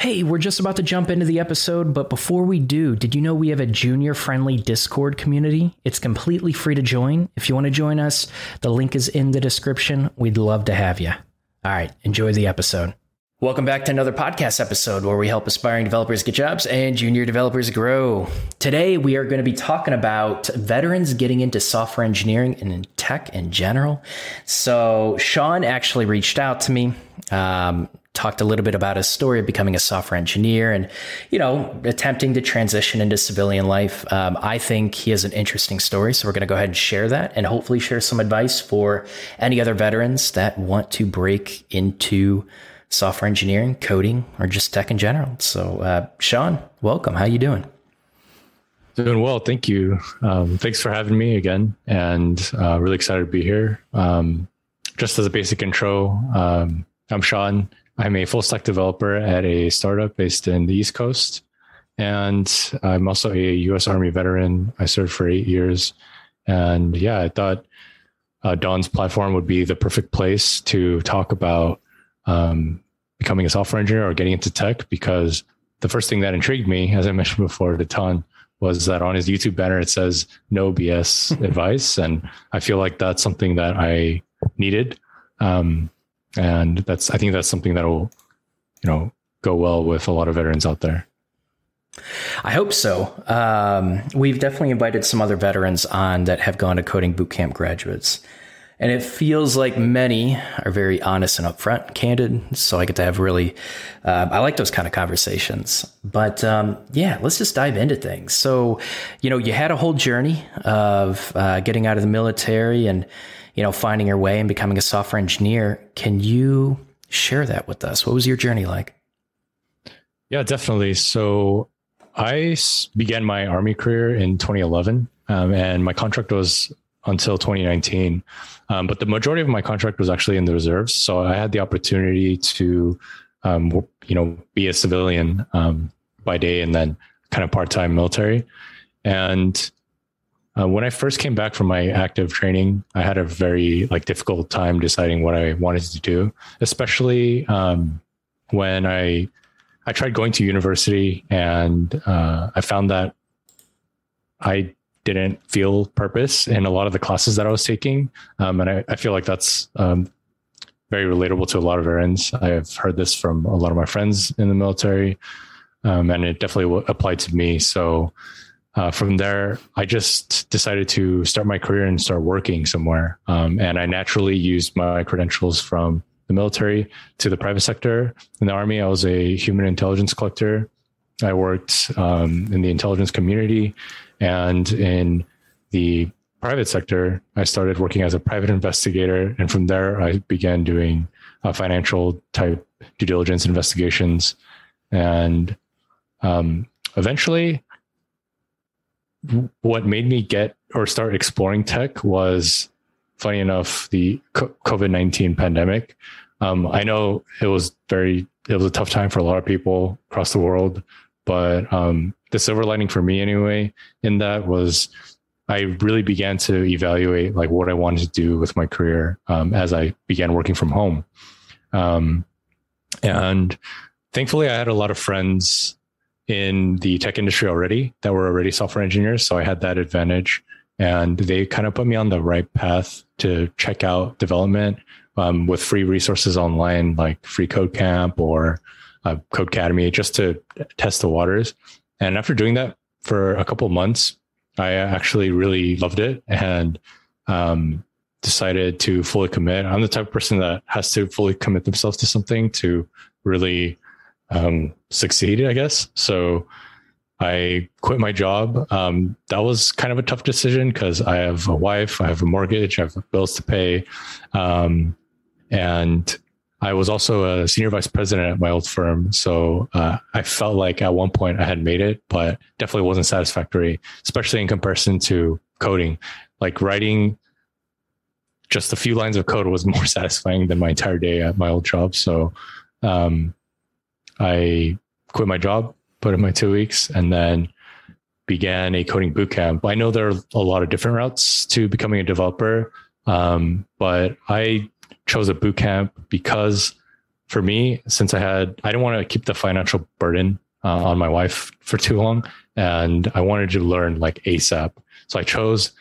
Hey, we're just about to jump into the episode, but before we do, did you know we have a junior friendly Discord community? It's completely free to join. If you want to join us, the link is in the description. We'd love to have you. All right, enjoy the episode. Welcome back to another podcast episode where we help aspiring developers get jobs and junior developers grow. Today, we are going to be talking about veterans getting into software engineering and in tech in general. So, Sean actually reached out to me. Um, talked a little bit about his story of becoming a software engineer and, you know, attempting to transition into civilian life. Um, I think he has an interesting story. So we're going to go ahead and share that and hopefully share some advice for any other veterans that want to break into software engineering, coding, or just tech in general. So, uh, Sean, welcome. How you doing? Doing well, thank you. Um, thanks for having me again, and uh, really excited to be here. Um, just as a basic intro, um, I'm Sean. I'm a full stack developer at a startup based in the East Coast. And I'm also a US Army veteran. I served for eight years. And yeah, I thought uh, Don's platform would be the perfect place to talk about um, becoming a software engineer or getting into tech because the first thing that intrigued me, as I mentioned before to Don, was that on his YouTube banner it says no BS advice. And I feel like that's something that I needed. Um, and that's I think that's something that will you know go well with a lot of veterans out there. I hope so. Um, we've definitely invited some other veterans on that have gone to coding bootcamp graduates. And it feels like many are very honest and upfront, candid. So I get to have really, uh, I like those kind of conversations. But um, yeah, let's just dive into things. So, you know, you had a whole journey of uh, getting out of the military and you know, finding your way and becoming a software engineer. Can you share that with us? What was your journey like? Yeah, definitely. So I began my Army career in 2011, um, and my contract was until 2019. Um, but the majority of my contract was actually in the reserves. So I had the opportunity to, um, you know, be a civilian um, by day and then kind of part time military. And uh, when I first came back from my active training, I had a very like difficult time deciding what I wanted to do, especially um, when I I tried going to university and uh, I found that I didn't feel purpose in a lot of the classes that I was taking, um, and I, I, feel like that's um, very relatable to a lot of veterans. I have heard this from a lot of my friends in the military, um, and it definitely applied to me. So uh, from there, I just decided to start my career and start working somewhere. Um, and I naturally used my credentials from the military to the private sector. In the Army, I was a human intelligence collector. I worked um, in the intelligence community. And in the private sector, I started working as a private investigator. And from there, I began doing uh, financial type due diligence investigations. And um, eventually, what made me get or start exploring tech was funny enough the COVID nineteen pandemic. Um, I know it was very it was a tough time for a lot of people across the world, but um, the silver lining for me anyway in that was I really began to evaluate like what I wanted to do with my career um, as I began working from home. Um, and thankfully, I had a lot of friends in the tech industry already that were already software engineers. So I had that advantage. And they kind of put me on the right path to check out development um, with free resources online like Free Code Camp or uh, Codecademy just to test the waters. And after doing that for a couple months, I actually really loved it and um, decided to fully commit. I'm the type of person that has to fully commit themselves to something to really um, succeed, I guess. So I quit my job. Um, that was kind of a tough decision because I have a wife, I have a mortgage, I have bills to pay. Um, and I was also a senior vice president at my old firm. So uh, I felt like at one point I had made it, but definitely wasn't satisfactory, especially in comparison to coding. Like writing just a few lines of code was more satisfying than my entire day at my old job. So um, I quit my job, put in my two weeks, and then began a coding bootcamp. I know there are a lot of different routes to becoming a developer, um, but I chose a bootcamp because for me, since I had, I didn't want to keep the financial burden uh, on my wife for too long, and I wanted to learn like ASAP. So I chose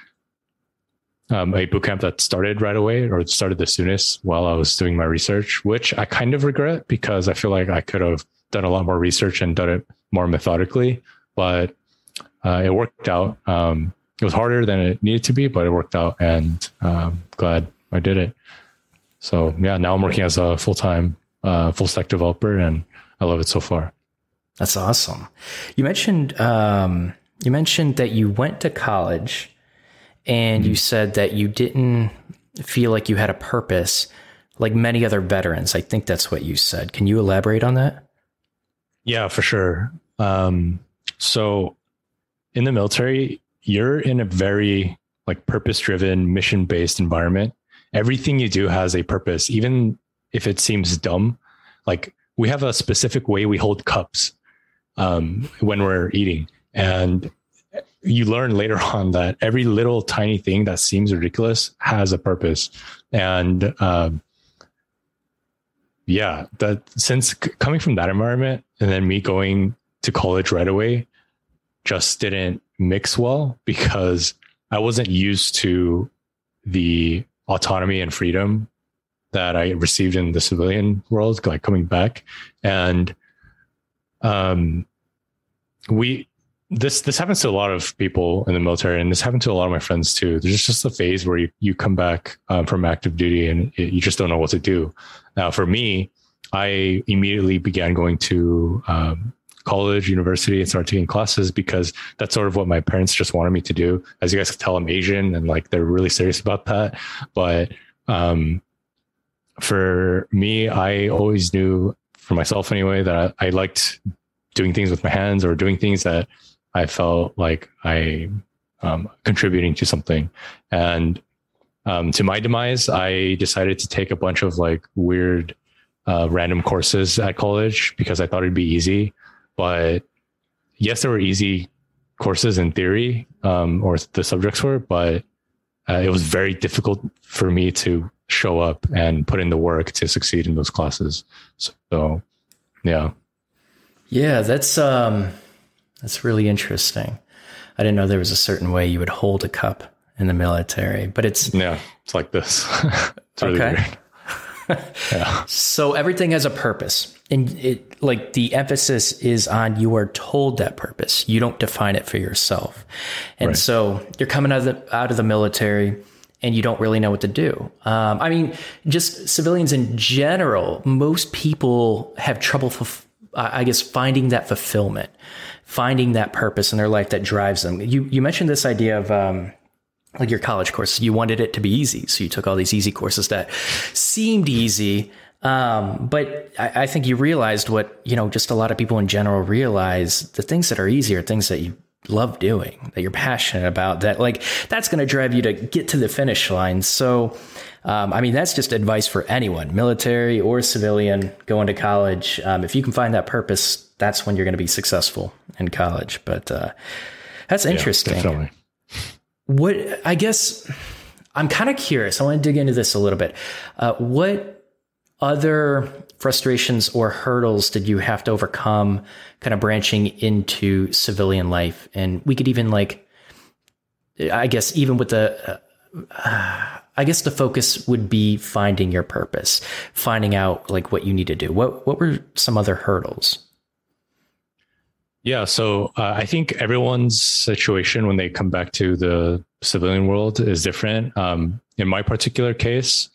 um, a bootcamp that started right away or started the soonest while I was doing my research, which I kind of regret because I feel like I could have done a lot more research and done it more methodically, but uh, it worked out. Um, it was harder than it needed to be, but it worked out, and um, glad I did it. So yeah, now I'm working as a full time uh, full stack developer, and I love it so far. That's awesome. You mentioned um, you mentioned that you went to college, and you said that you didn't feel like you had a purpose, like many other veterans. I think that's what you said. Can you elaborate on that? Yeah, for sure. Um, so in the military, you're in a very like purpose driven, mission based environment. Everything you do has a purpose, even if it seems dumb. Like we have a specific way we hold cups um, when we're eating. And you learn later on that every little tiny thing that seems ridiculous has a purpose. And um, yeah, that since coming from that environment and then me going to college right away just didn't mix well because I wasn't used to the autonomy and freedom that I received in the civilian world, like coming back. And um, we this this happens to a lot of people in the military, and this happened to a lot of my friends too. There's just a phase where you, you come back um, from active duty and it, you just don't know what to do. Now, for me, I immediately began going to um, college, university, and started taking classes because that's sort of what my parents just wanted me to do. As you guys can tell, I'm Asian, and like they're really serious about that. But um, for me, I always knew for myself anyway that I, I liked doing things with my hands or doing things that I felt like I um, contributing to something. And um, to my demise, I decided to take a bunch of like weird, uh, random courses at college because I thought it'd be easy. But yes, there were easy courses in theory, um, or the subjects were, but uh, it was very difficult for me to show up and put in the work to succeed in those classes. So, yeah. Yeah, that's um that's really interesting. I didn't know there was a certain way you would hold a cup in the military, but it's Yeah, it's like this. it's really okay. weird. yeah. So everything has a purpose. And it like the emphasis is on you are told that purpose. You don't define it for yourself. And right. so you're coming out of the out of the military and you don't really know what to do. Um, I mean, just civilians in general, most people have trouble, I guess, finding that fulfillment, finding that purpose in their life that drives them. You you mentioned this idea of um, like your college course. You wanted it to be easy, so you took all these easy courses that seemed easy. Um, but I, I think you realized what you know. Just a lot of people in general realize the things that are easy are things that you love doing, that you're passionate about, that like that's going to drive you to get to the finish line. So, um, I mean, that's just advice for anyone, military or civilian, going to college. Um, if you can find that purpose, that's when you're going to be successful in college. But uh, that's interesting. Yeah. What I guess I'm kind of curious. I want to dig into this a little bit. Uh, what other frustrations or hurdles did you have to overcome kind of branching into civilian life and we could even like i guess even with the uh, i guess the focus would be finding your purpose finding out like what you need to do what what were some other hurdles yeah so uh, i think everyone's situation when they come back to the civilian world is different um, in my particular case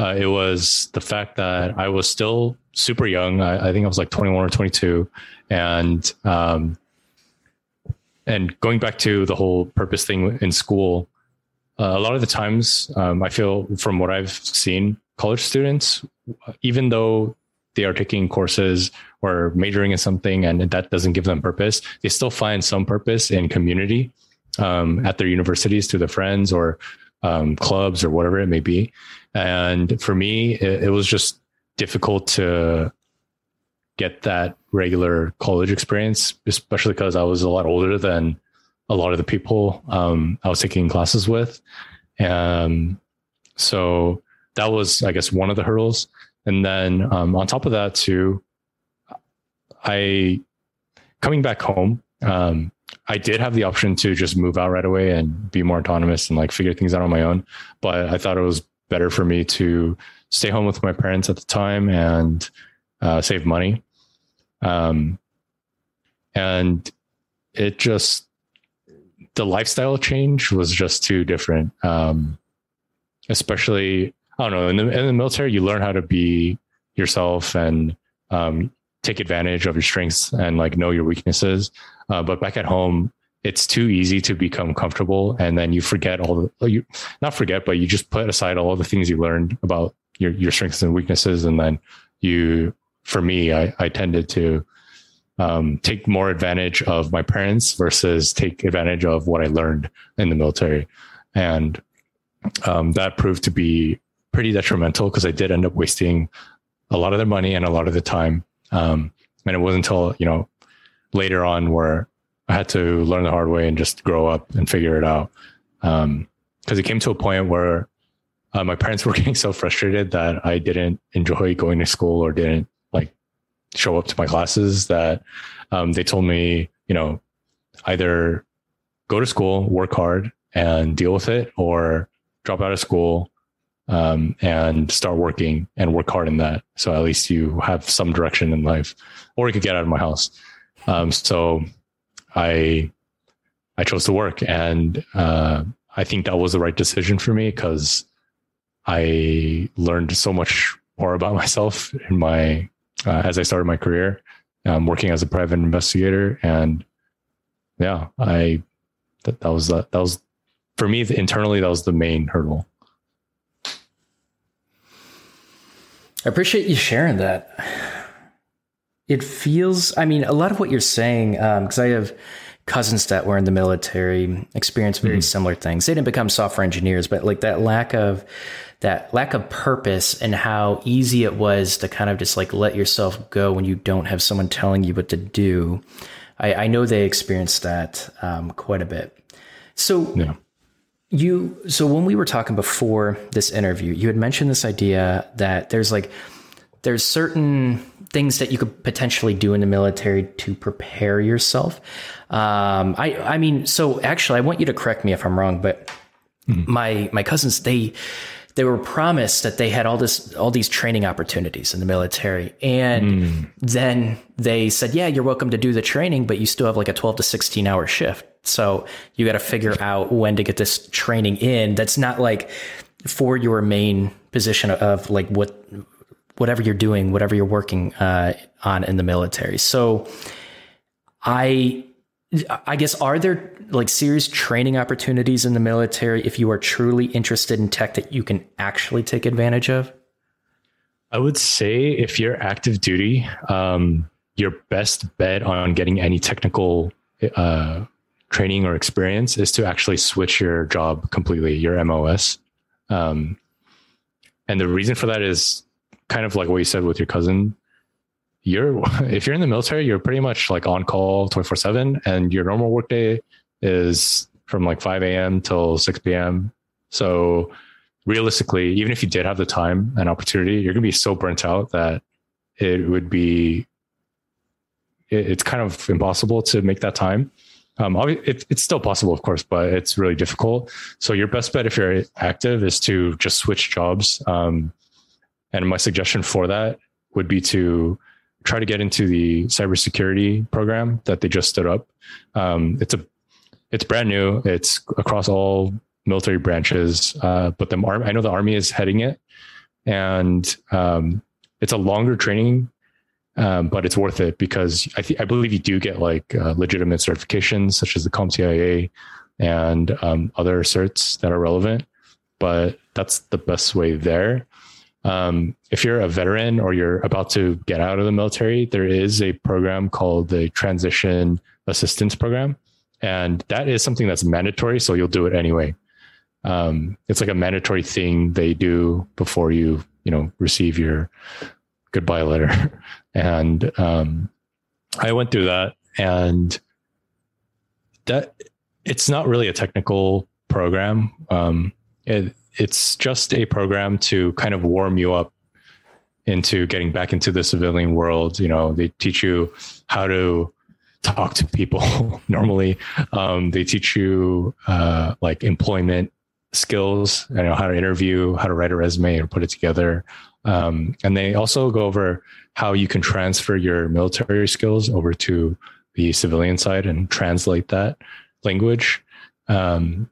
uh, it was the fact that I was still super young. I, I, think I was like 21 or 22, and um, and going back to the whole purpose thing in school, uh, a lot of the times um, I feel from what I've seen, college students, even though they are taking courses or majoring in something and that doesn't give them purpose, they still find some purpose in community um, at their universities to their friends or um, clubs or whatever it may be. And for me, it, it was just difficult to get that regular college experience, especially because I was a lot older than a lot of the people um, I was taking classes with. Um, so that was, I guess, one of the hurdles. And then um, on top of that, too, I coming back home, um, I did have the option to just move out right away and be more autonomous and like figure things out on my own. But I thought it was better for me to stay home with my parents at the time and uh, save money. Um, and it just, the lifestyle change was just too different. Um, especially, I don't know, in the, in the military, you learn how to be yourself and um, take advantage of your strengths and like know your weaknesses. Uh, but back at home, it's too easy to become comfortable and then you forget all the you not forget but you just put aside all the things you learned about your your strengths and weaknesses and then you for me i i tended to um, take more advantage of my parents versus take advantage of what i learned in the military and um, that proved to be pretty detrimental because i did end up wasting a lot of their money and a lot of the time um, and it wasn't until you know later on where I had to learn the hard way and just grow up and figure it out. Um, cause it came to a point where uh, my parents were getting so frustrated that I didn't enjoy going to school or didn't like show up to my classes that, um, they told me, you know, either go to school, work hard and deal with it or drop out of school, um, and start working and work hard in that. So at least you have some direction in life or you could get out of my house. Um, so I I chose to work, and uh, I think that was the right decision for me because I learned so much more about myself in my uh, as I started my career, um, working as a private investigator, and yeah, I that, that was that, that was for me internally that was the main hurdle. I appreciate you sharing that it feels i mean a lot of what you're saying because um, i have cousins that were in the military experienced very mm-hmm. similar things they didn't become software engineers but like that lack of that lack of purpose and how easy it was to kind of just like let yourself go when you don't have someone telling you what to do i, I know they experienced that um, quite a bit so yeah. You so when we were talking before this interview you had mentioned this idea that there's like there's certain things that you could potentially do in the military to prepare yourself. Um, I, I mean, so actually, I want you to correct me if I'm wrong, but mm. my my cousins they they were promised that they had all this all these training opportunities in the military and mm. then they said yeah you're welcome to do the training but you still have like a 12 to 16 hour shift so you got to figure out when to get this training in that's not like for your main position of like what whatever you're doing, whatever you're working uh, on in the military. So, I, I guess, are there like serious training opportunities in the military if you are truly interested in tech that you can actually take advantage of? I would say if you're active duty, um, your best bet on getting any technical uh, training or experience is to actually switch your job completely, your MOS. Um, and the reason for that is kind of like what you said with your cousin, you're if you're in the military, you're pretty much like on call 24 seven, and your normal workday is from like 5 a.m. till 6 p.m. So realistically, even if you did have the time and opportunity, you're gonna be so burnt out that it would be it, it's kind of impossible to make that time. Um, it, it's still possible, of course, but it's really difficult. So your best bet if you're active is to just switch jobs. Um, and my suggestion for that would be to try to get into the cybersecurity program that they just stood up. Um, it's a it's brand new. It's across all military branches, uh, but the army, I know the army is heading it, and um, it's a longer training, um, but it's worth it because I think I believe you do get like uh, legitimate certifications such as the CompTIA and um, other certs that are relevant. But that's the best way there. Um, if you're a veteran or you're about to get out of the military, there is a program called the Transition Assistance Program. And that is something that's mandatory. So you'll do it anyway. Um, it's like a mandatory thing they do before you, you know, receive your goodbye letter. and um, I went through that and that it's not really a technical program. Um, it, it's just a program to kind of warm you up into getting back into the civilian world. You know, they teach you how to talk to people normally. Um, they teach you uh, like employment skills, you know, how to interview, how to write a resume or put it together. Um, and they also go over how you can transfer your military skills over to the civilian side and translate that language. Um,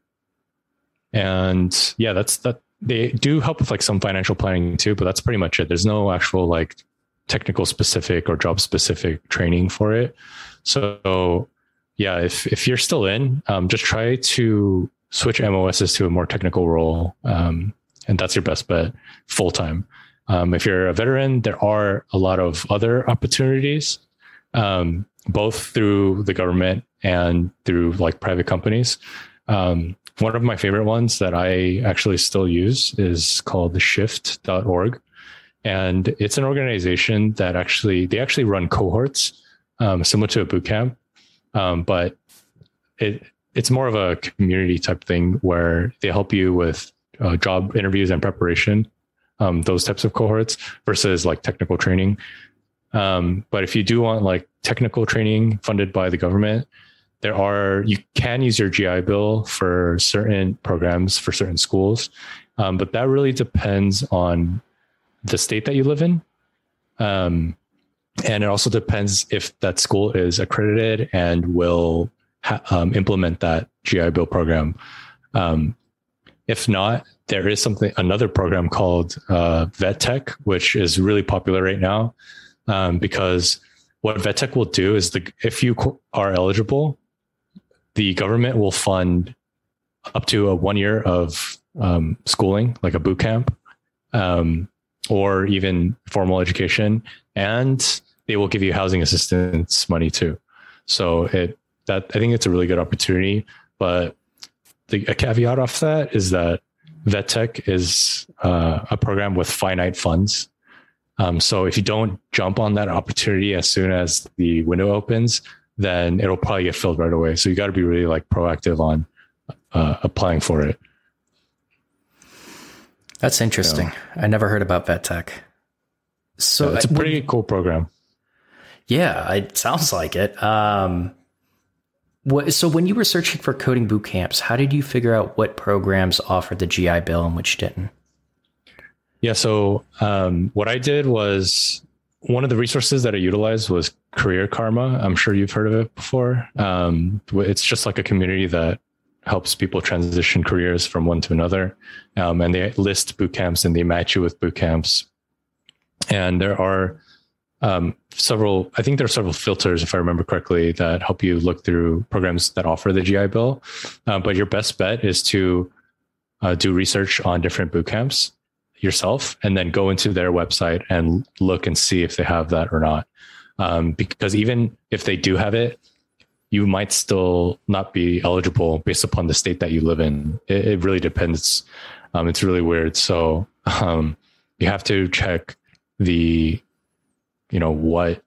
and yeah, that's that. They do help with like some financial planning too, but that's pretty much it. There's no actual like technical specific or job specific training for it. So yeah, if if you're still in, um, just try to switch MOSs to a more technical role, um, and that's your best bet full time. Um, if you're a veteran, there are a lot of other opportunities, um, both through the government and through like private companies. Um, one of my favorite ones that I actually still use is called shift.org. And it's an organization that actually, they actually run cohorts um, similar to a boot camp. Um, but it, it's more of a community type thing where they help you with uh, job interviews and preparation, um, those types of cohorts versus like technical training. Um, but if you do want like technical training funded by the government, there are you can use your GI Bill for certain programs for certain schools, um, but that really depends on the state that you live in. Um, and it also depends if that school is accredited and will ha- um, implement that GI Bill program. Um, if not, there is something another program called uh, VET TEC, which is really popular right now um, because what VET TEC will do is the if you are eligible, the government will fund up to a one year of um, schooling, like a boot camp, um, or even formal education, and they will give you housing assistance money too. So it that I think it's a really good opportunity. But the, a caveat off that is that VET TEC is uh, a program with finite funds. Um, so if you don't jump on that opportunity as soon as the window opens, then it'll probably get filled right away. So you got to be really like proactive on uh, applying for it. That's interesting. I never heard about VET TEC. So yeah, it's a pretty cool program. Yeah, it sounds like it. Um, what, so when you were searching for coding boot camps, how did you figure out what programs offered the GI Bill and which didn't? Yeah, so um, what I did was one of the resources that I utilized was Career Karma. I'm sure you've heard of it before. Um, it's just like a community that helps people transition careers from one to another. Um, and they list boot camps and they match you with boot camps. And there are um, several, I think there are several filters, if I remember correctly, that help you look through programs that offer the GI Bill. Uh, but your best bet is to uh, do research on different boot camps yourself and then go into their website and look and see if they have that or not. Um, because even if they do have it, you might still not be eligible based upon the state that you live in. It, it really depends. Um, it's really weird. So um, you have to check the, you know, what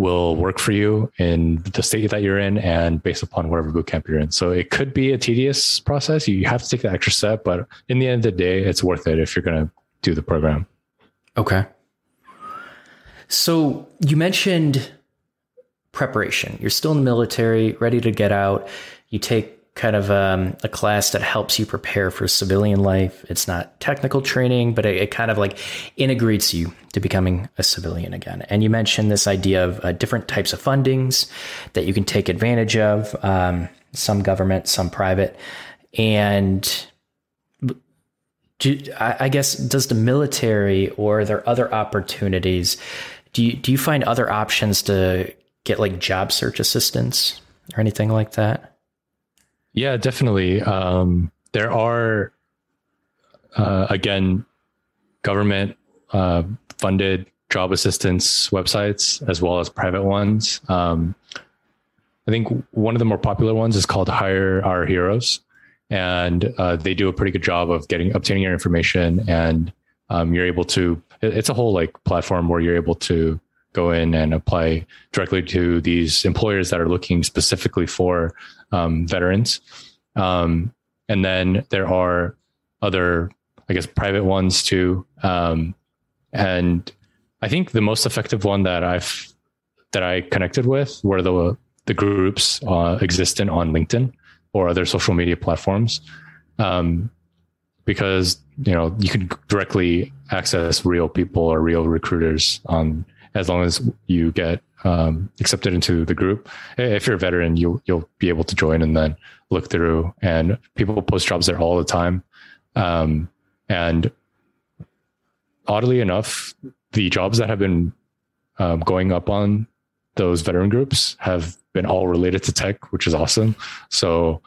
will work for you in the state that you're in and based upon whatever bootcamp you're in. So it could be a tedious process. You have to take the extra step, but in the end of the day, it's worth it if you're going to do the program. Okay. So you mentioned preparation. You're still in the military, ready to get out. You take kind of um, a class that helps you prepare for civilian life. It's not technical training, but it, it, kind of like integrates you to becoming a civilian again. And you mentioned this idea of uh, different types of fundings that you can take advantage of, um, some government, some private. And do, I, I guess, does the military or are there other opportunities? Do you, do you find other options to get like job search assistance or anything like that? Yeah, definitely. Um, there are, uh, again, government uh, funded job assistance websites as well as private ones. Um, I think one of the more popular ones is called Hire Our Heroes, and uh, they do a pretty good job of getting obtaining your information, and um, you're able to. It's a whole like platform where you're able to go in and apply directly to these employers that are looking specifically for um, veterans. Um, and then there are other, I guess, private ones too. Um, and I think the most effective one that I've that I connected with were the the groups uh, existent on LinkedIn or other social media platforms, um, because you know you can directly access real people or real recruiters on as long as you get um, accepted into the group. If you're a veteran, you'll you'll be able to join and then look through. And people post jobs there all the time. Um, and oddly enough, the jobs that have been um, going up on those veteran groups have been all related to tech, which is awesome. So,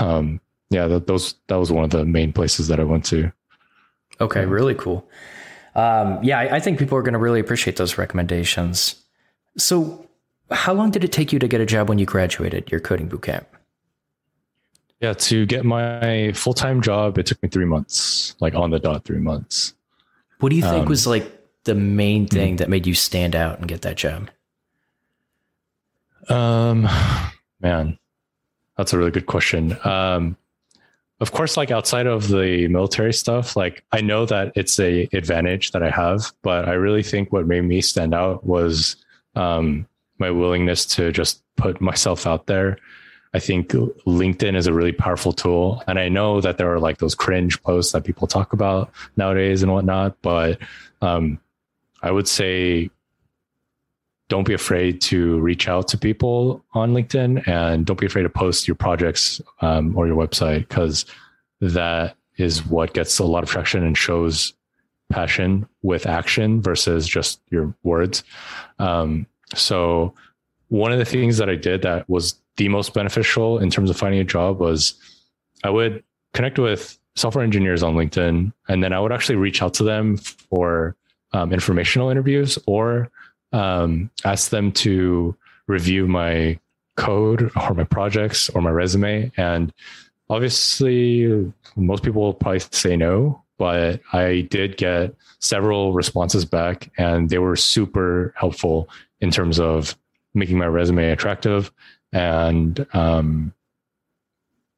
um, yeah, that, those that was one of the main places that I went to. Okay, really cool. Um, yeah, I, I think people are going to really appreciate those recommendations. So, how long did it take you to get a job when you graduated your coding bootcamp? Yeah, to get my full time job, it took me three months, like on the dot, three months. What do you think um, was like the main thing mm-hmm. that made you stand out and get that job? Um, man, that's a really good question. Um, of course, like outside of the military stuff, like I know that it's a advantage that I have, but I really think what made me stand out was um, my willingness to just put myself out there. I think LinkedIn is a really powerful tool, and I know that there are like those cringe posts that people talk about nowadays and whatnot, but um, I would say don't be afraid to reach out to people on LinkedIn and don't be afraid to post your projects um, or your website because that is what gets a lot of traction and shows passion with action versus just your words. Um, so one of the things that I did that was the most beneficial in terms of finding a job was I would connect with software engineers on LinkedIn, and then I would actually reach out to them for um, informational interviews or um, ask them to review my code or my projects or my resume. And obviously, most people will probably say no, but I did get several responses back, and they were super helpful in terms of making my resume attractive. And um,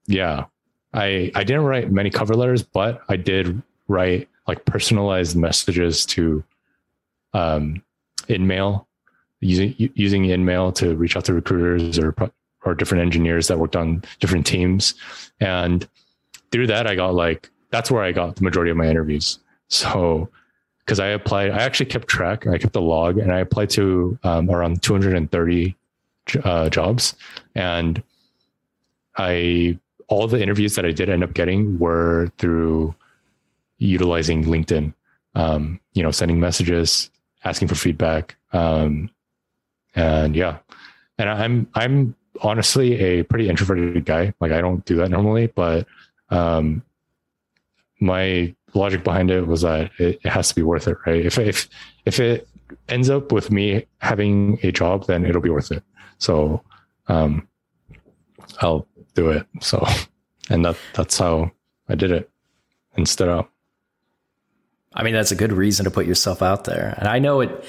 yeah, I I didn't write many cover letters, but I did write like personalized messages to um, InMail using using InMail to reach out to recruiters or or different engineers that worked on different teams, and through that I got like that's where I got the majority of my interviews. So because I applied, I actually kept track, I kept the log, and I applied to um, around 230 uh, jobs, and I all the interviews that I did end up getting were through utilizing LinkedIn. Um, you know, sending messages, asking for feedback, um, and yeah, and I'm I'm honestly a pretty introverted guy. Like I don't do that normally, but um, my logic behind it was that it, it has to be worth it, right? If if if it ends up with me having a job, then it'll be worth it. So um, I'll do it. So, and that that's how I did it and stood up. I mean, that's a good reason to put yourself out there. And I know it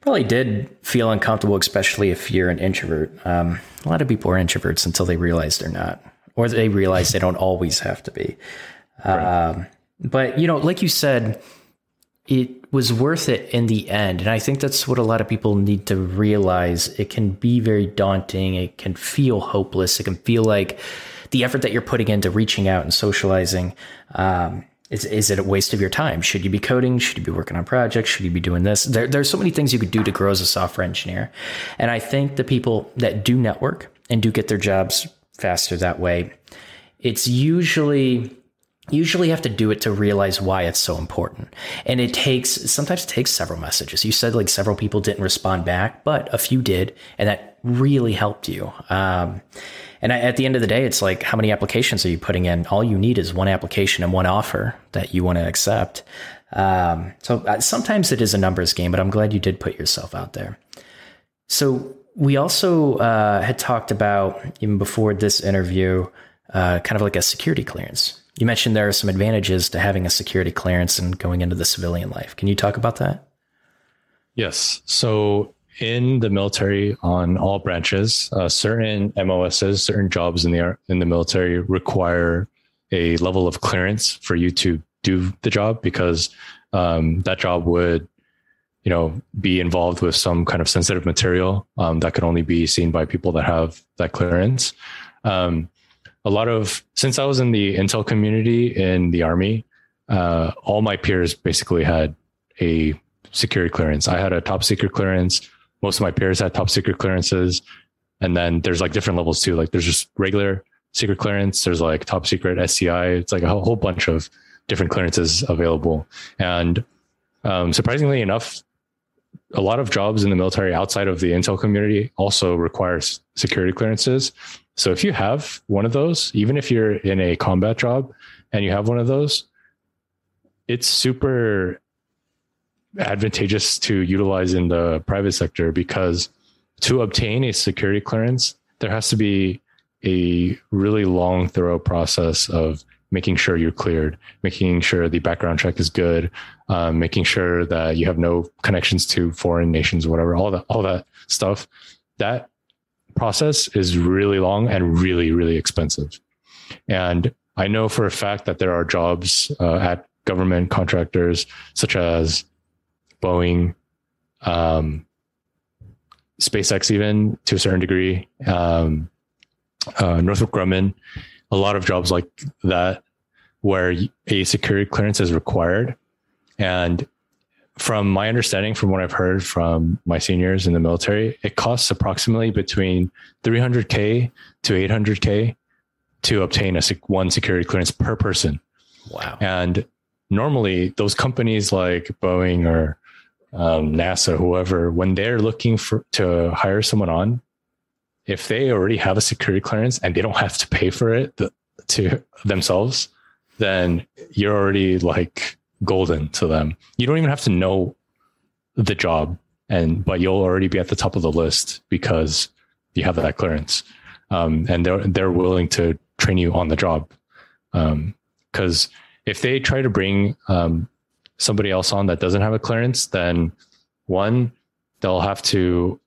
probably did feel uncomfortable, especially if you're an introvert. Um, a lot of people are introverts until they realize they're not, or they realize they don't always have to be. Right. Um, but, you know, like you said, it was worth it in the end. And I think that's what a lot of people need to realize. It can be very daunting, it can feel hopeless, it can feel like the effort that you're putting into reaching out and socializing. Um, is, is it a waste of your time? Should you be coding? Should you be working on projects? Should you be doing this? There, there's so many things you could do to grow as a software engineer. And I think the people that do network and do get their jobs faster that way, it's usually usually have to do it to realize why it's so important. And it takes sometimes it takes several messages. You said like several people didn't respond back, but a few did, and that really helped you. Um, and at the end of the day, it's like, how many applications are you putting in? All you need is one application and one offer that you want to accept. Um, so uh, sometimes it is a numbers game, but I'm glad you did put yourself out there. So we also uh, had talked about, even before this interview, uh, kind of like a security clearance. You mentioned there are some advantages to having a security clearance and going into the civilian life. Can you talk about that? Yes. So in the military on all branches, uh, certain MOSs, certain jobs in the in the military require a level of clearance for you to do the job because um, that job would you know be involved with some kind of sensitive material um, that could only be seen by people that have that clearance. Um, a lot of since i was in the intel community in the army uh, all my peers basically had a security clearance. I had a top secret clearance most of my peers had top secret clearances. And then there's like different levels too. Like there's just regular secret clearance. There's like top secret sci it's like a whole bunch of different clearances available. And um, surprisingly enough a lot of jobs in the military outside of the intel community also requires security clearances. So if you have one of those, even if you're in a combat job and you have one of those, it's super advantageous to utilize in the private sector because to obtain a security clearance, there has to be a really long, thorough process of making sure you're cleared, making sure the background check is good, um, making sure that you have no connections to foreign nations, whatever, all that, all that stuff. That process is really long and really, really expensive. And I know for a fact that there are jobs uh, at government contractors such as Boeing, um, SpaceX, even to a certain degree, um, uh, Northrop Grumman, a lot of jobs like that where a security clearance is required. And from my understanding, from what I've heard from my seniors in the military, it costs approximately between 300K to 800K to obtain a one security clearance per person. Wow. And normally, those companies like Boeing or um, NASA, whoever, when they're looking for to hire someone on, if they already have a security clearance and they don't have to pay for it to themselves, then you're already like golden to them. You don't even have to know the job, and but you'll already be at the top of the list because you have that clearance, um, and they're they're willing to train you on the job. Because um, if they try to bring um, somebody else on that doesn't have a clearance, then one they'll have to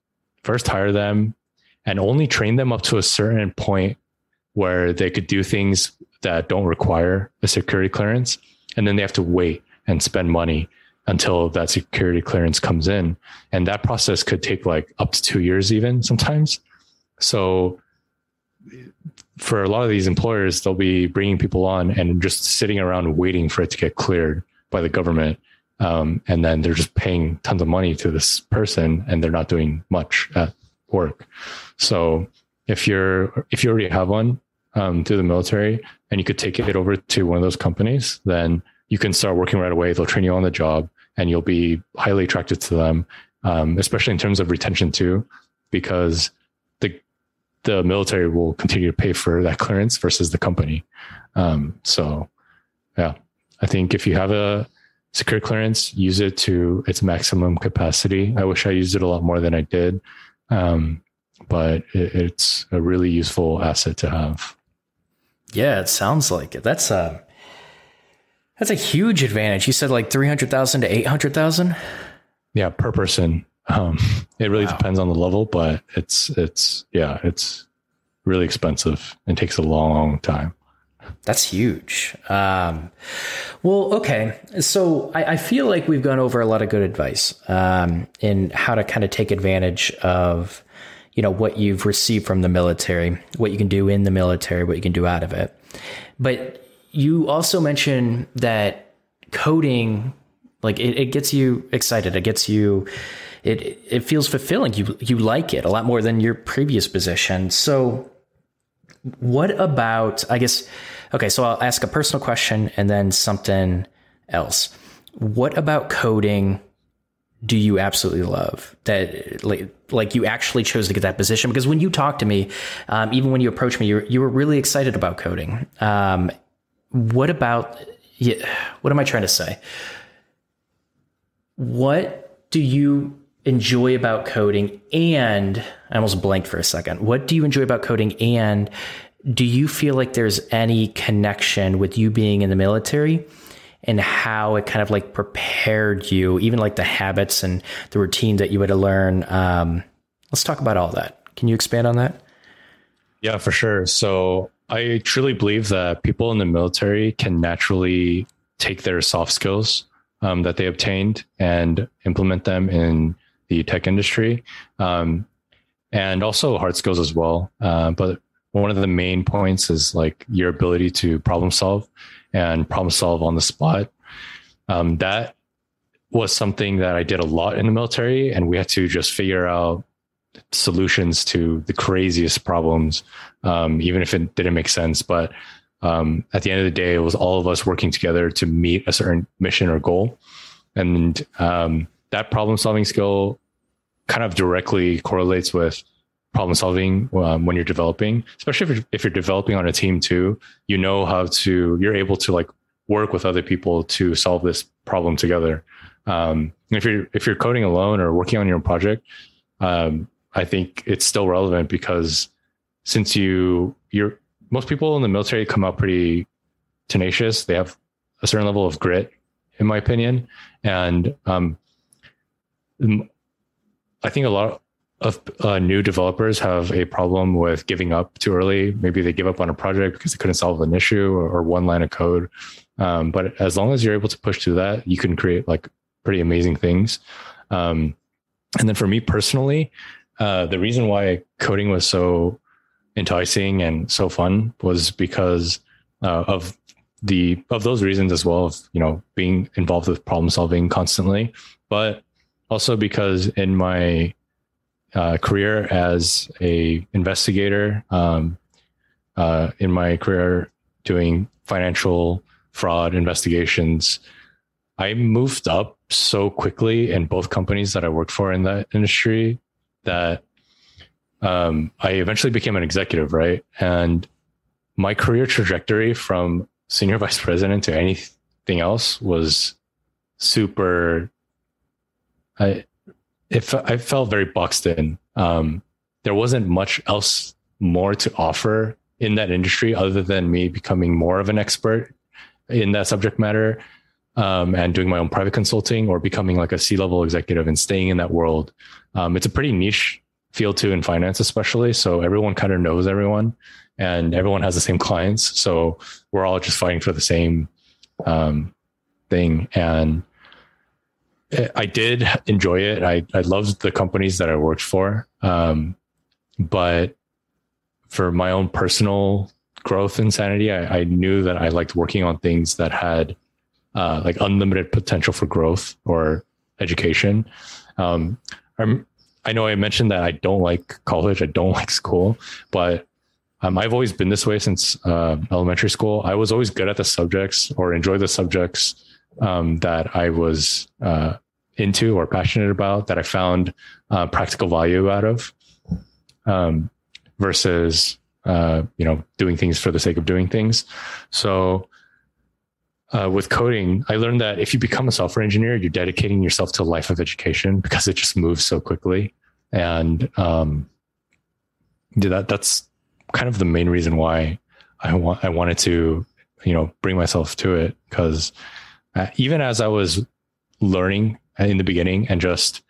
first hire them and only train them up to a certain point where they could do things that don't require a security clearance. And then they have to wait and spend money until that security clearance comes in. And that process could take like up to two years, even sometimes. So, for a lot of these employers, they'll be bringing people on and just sitting around waiting for it to get cleared by the government. Um, and then they're just paying tons of money to this person and they're not doing much at work. So if you're if you already have one um, through the military and you could take it over to one of those companies, then you can start working right away. They'll train you on the job and you'll be highly attracted to them, um, especially in terms of retention too, because the the military will continue to pay for that clearance versus the company. Um, so, yeah, I think if you have a secure clearance, use it to its maximum capacity. I wish I used it a lot more than I did, um, but it, it's a really useful asset to have. Yeah, it sounds like it. That's a that's a huge advantage. You said like three hundred thousand to eight hundred thousand. Yeah, per person. Um, it really wow. depends on the level, but it's it's yeah, it's really expensive and takes a long, long time. That's huge. Um, well, okay. So I, I, feel like we've gone over a lot of good advice um, in how to kind of take advantage of you know what you've received from the military, what you can do in the military, what you can do out of it. But you also mentioned that coding, like it, it gets you excited. It gets you. It it feels fulfilling. You you like it a lot more than your previous position. So, what about? I guess. Okay, so I'll ask a personal question and then something else. What about coding do you absolutely love that like, like you actually chose to get that position because when you talked to me um, even when you approached me you were, you were really excited about coding um, what about what am i trying to say what do you enjoy about coding and i almost blanked for a second what do you enjoy about coding and do you feel like there's any connection with you being in the military and how it kind of like prepared you, even like the habits and the routine that you had to learn. Um, let's talk about all that. Can you expand on that? Yeah, for sure. So I truly believe that people in the military can naturally take their soft skills um, that they obtained and implement them in the tech industry, um, and also hard skills as well. Uh, but one of the main points is like your ability to problem solve and problem solve on the spot. Um, that was something that I did a lot in the military, and we had to just figure out solutions to the craziest problems, um, even if it didn't make sense. But um, at the end of the day, it was all of us working together to meet a certain mission or goal. And um, that problem solving skill kind of directly correlates with problem solving um, when you're developing, especially if you're, if you're developing on a team too. You know how to, you're able to like work with other people to solve this problem together. Um, if you're if you're coding alone or working on your own project, um, I think it's still relevant because since you you're most people in the military come out pretty tenacious. They have a certain level of grit, in my opinion, and um, I think a lot of uh, new developers have a problem with giving up too early. Maybe they give up on a project because they couldn't solve an issue or, or one line of code. Um, but as long as you're able to push through that, you can create like pretty amazing things. Um, and then for me personally, uh, the reason why coding was so enticing and so fun was because uh, of the of those reasons as well of you know being involved with problem solving constantly but also because in my uh, career as a investigator um, uh, in my career doing financial fraud investigations i moved up so quickly in both companies that i worked for in that industry that um, I eventually became an executive, right? And my career trajectory from senior vice president to anything else was super. I, if I felt very boxed in. Um, there wasn't much else more to offer in that industry other than me becoming more of an expert in that subject matter um, and doing my own private consulting or becoming like a C level executive and staying in that world. Um, it's a pretty niche field too in finance, especially. So everyone kind of knows everyone and everyone has the same clients. So we're all just fighting for the same um, thing. And I did enjoy it. I, I loved the companies that I worked for. Um, but for my own personal growth and sanity, I, I knew that I liked working on things that had uh, like unlimited potential for growth or education. Um, I'm, I know I mentioned that I don't like college, I don't like school, but um, I've always been this way since uh, elementary school. I was always good at the subjects or enjoy the subjects um, that I was uh, into or passionate about that I found uh, practical value out of, um, versus uh, you know doing things for the sake of doing things. So uh, with coding, I learned that if you become a software engineer, you're dedicating yourself to a life of education because it just moves so quickly. And um, that that's kind of the main reason why I want I wanted to you know bring myself to it because uh, even as I was learning in the beginning and just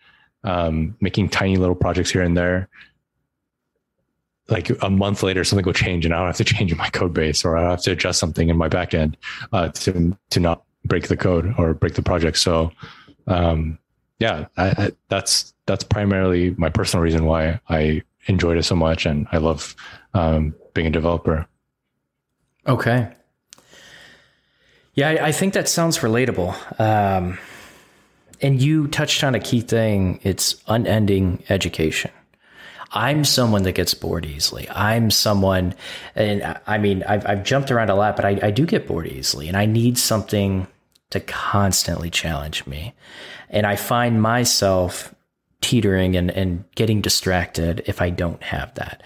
um, making tiny little projects here and there, like a month later something will change and I don't have to change my code base or I have to adjust something in my backend uh, to to not break the code or break the project. So um, yeah, I, I, that's that's primarily my personal reason why I enjoyed it so much and I love um, being a developer. Okay. Yeah, I, I think that sounds relatable. Um, and you touched on a key thing. It's unending education. I'm someone that gets bored easily. I'm someone, and I mean, I've, I've jumped around a lot, but I, I do get bored easily, and I need something to constantly challenge me. And I find myself teetering and, and getting distracted if I don't have that.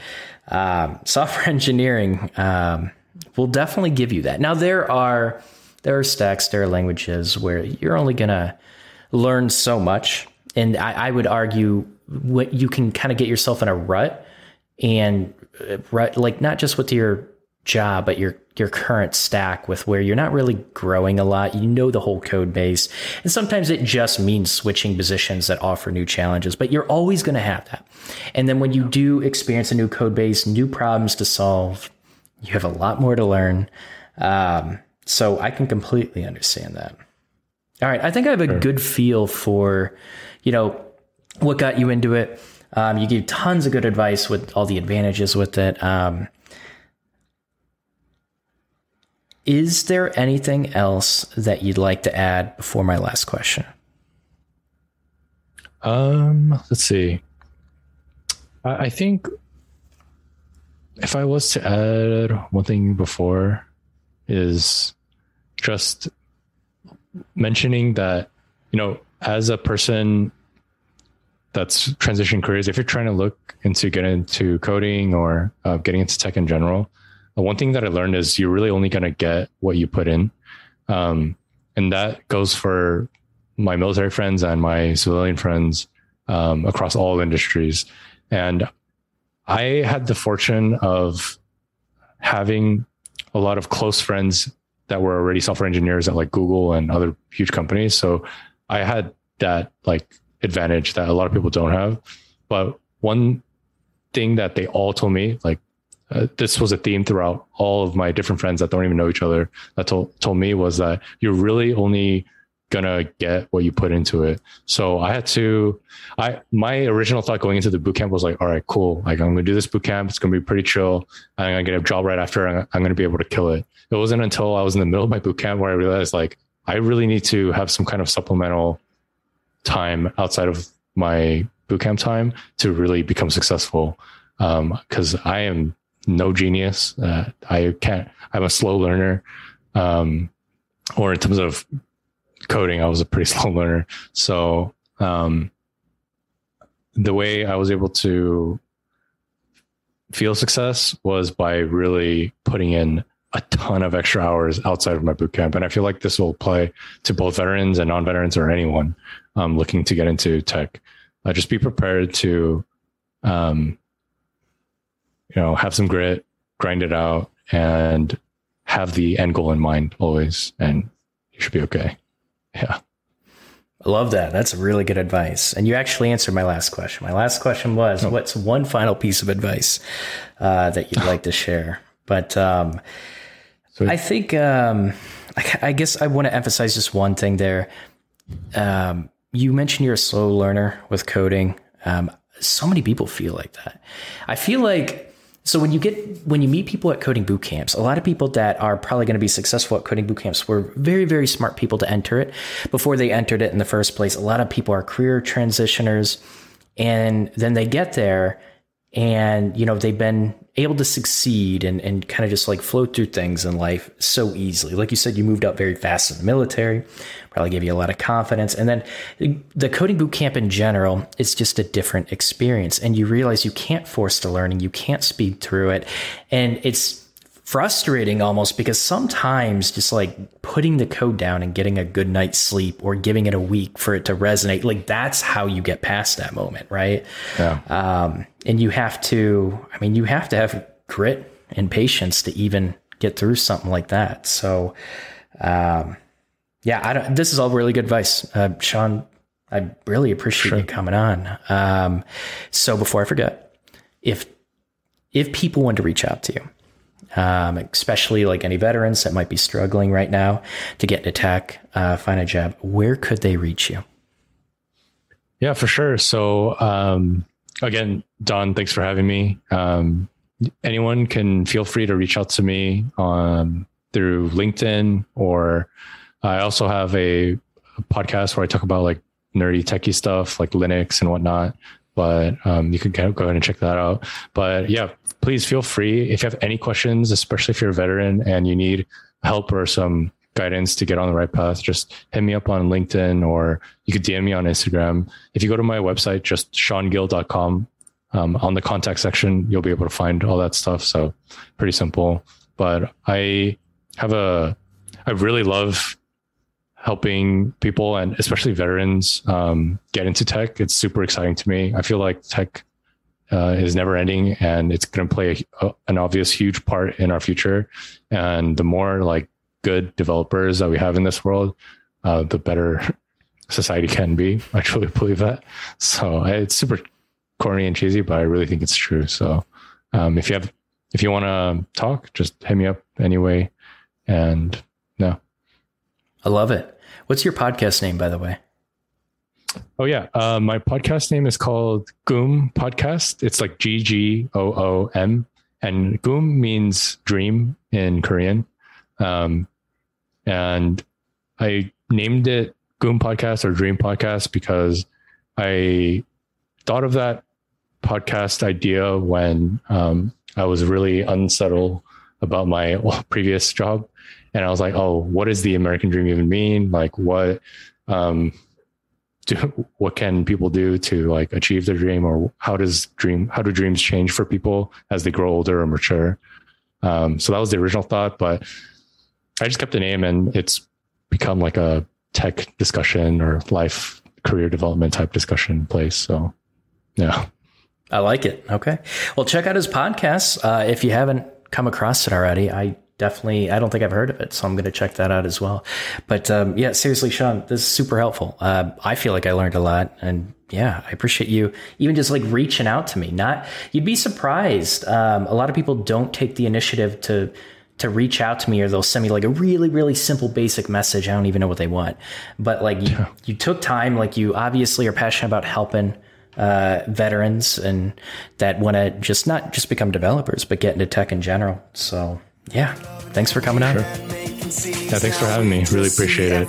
Um, software engineering um, will definitely give you that. Now there are there are stacks, there are languages where you're only gonna learn so much, and I, I would argue what you can kind of get yourself in a rut and uh, rut like not just with your job but your your current stack with where you're not really growing a lot. You know the whole code base. And sometimes it just means switching positions that offer new challenges but you're always going to have that. And then when you do experience a new code base new problems to solve you have a lot more to learn. Um, so I can completely understand that. All right, I think I have a sure. good feel for, you know, what got you into it. Um, you gave tons of good advice with all the advantages with it. Um, is there anything else that you'd like to add before my last question? Um, let's see. I, I think if I was to add one thing before is just mentioning that, you know, as a person that's transition careers, if you're trying to look into getting into coding or uh, getting into tech in general, one thing that I learned is you're really only going to get what you put in. Um, and that goes for my military friends and my civilian friends um, across all industries. And I had the fortune of having a lot of close friends that were already software engineers at like Google and other huge companies. So I had that like advantage that a lot of people don't have. But one thing that they all told me, like uh, this was a theme throughout all of my different friends that don't even know each other, that told told me was that you're really only gonna get what you put into it. So I had to, I my original thought going into the boot camp was like, all right, cool. Like I'm gonna do this boot camp. It's gonna be pretty chill. I'm gonna get a job right after. I'm, I'm gonna be able to kill it. It wasn't until I was in the middle of my boot camp where I realized like I really need to have some kind of supplemental time outside of my boot camp time to really become successful. Because um, I am no genius. Uh, I can't. I'm a slow learner. Um, or in terms of coding, I was a pretty slow learner. So um, the way I was able to feel success was by really putting in a ton of extra hours outside of my bootcamp. And I feel like this will apply to both veterans and non-veterans or anyone um, looking to get into tech. Uh, just be prepared to, um, you know, have some grit, grind it out, and have the end goal in mind always, and you should be okay. Yeah. I love that. That's really good advice. And you actually answered my last question. My last question was, oh. what's one final piece of advice uh, that you'd like to share? But um, I think, um, I, I, guess I want to emphasize just one thing there. Um, you mentioned you're a slow learner with coding. Um, so many people feel like that. I feel like so when you get when you meet people at coding boot camps, a lot of people that are probably going to be successful at coding boot camps were very very smart people to enter it before they entered it in the first place. A lot of people are career transitioners and then they get there and you know they've been able to succeed and, and kind of just like float through things in life so easily. Like you said you moved up very fast in the military probably gave you a lot of confidence. And then the coding boot camp in general is just a different experience. And you realize you can't force the learning you can't speed through it. And it's frustrating almost because sometimes just like putting the code down and getting a good night's sleep or giving it a week for it to resonate like that's how you get past that moment right? Yeah. Um, and you have to i mean you have to have grit and patience to even get through something like that. So um, yeah i don't this is all really good advice. Uh, sean i really appreciate sure. you coming on. Um, so before i forget if if people want to reach out to you um, especially like any veterans that might be struggling right now to get into tech, uh, find a job, where could they reach you? Yeah, for sure. So, um, again, Don, thanks for having me. Um, anyone can feel free to reach out to me on through LinkedIn, or I also have a, a podcast where I talk about like nerdy techie stuff like Linux and whatnot but um, you can go ahead and check that out. But yeah, please feel free if you have any questions, especially if you're a veteran and you need help or some guidance to get on the right path, just hit me up on LinkedIn or you could DM me on Instagram. If you go to my website, just seangill.com, um, on the contact section, you'll be able to find all that stuff. So pretty simple. But I have a, I really love helping people and especially veterans um, get into tech. It's super exciting to me. I feel like tech uh, is never ending and it's going to play a, an obvious huge part in our future. And the more like good developers that we have in this world, uh, the better society can be. I truly believe that. So it's super corny and cheesy, but I really think it's true. So um, if you have, if you want to talk, just hit me up anyway. And I love it. What's your podcast name, by the way? Oh yeah, uh, my podcast name is called Goom Podcast. It's like G G O O M, and Goom means dream in Korean. Um, and I named it Goom Podcast or Dream Podcast because I thought of that podcast idea when um, I was really unsettled about my previous job, and I was like, "Oh, what does the American dream even mean? Like, what?" Um, do, what can people do to like achieve their dream? Or how does dream how do dreams change for people as they grow older or mature? Um, so that was the original thought but i just kept the name and it's become like a tech discussion or life career development type discussion place. So yeah. I like it. Okay. Well check out his podcast uh, if you haven't come across it already i definitely i don't think i've heard of it so i'm going to check that out as well. But um, yeah seriously sean this is super helpful. Uh, i feel like i learned a lot and yeah i appreciate you even just like reaching out to me. Not you'd be surprised um, a lot of people don't take the initiative to to reach out to me or they'll send me like a really really simple basic message. I don't even know what they want. But like you, yeah. you took time like you obviously are passionate about helping uh, veterans and that want to just not just become developers but get into tech in general. So yeah. Thanks for coming out. Sure. Yeah, thanks for having me. Really appreciate it.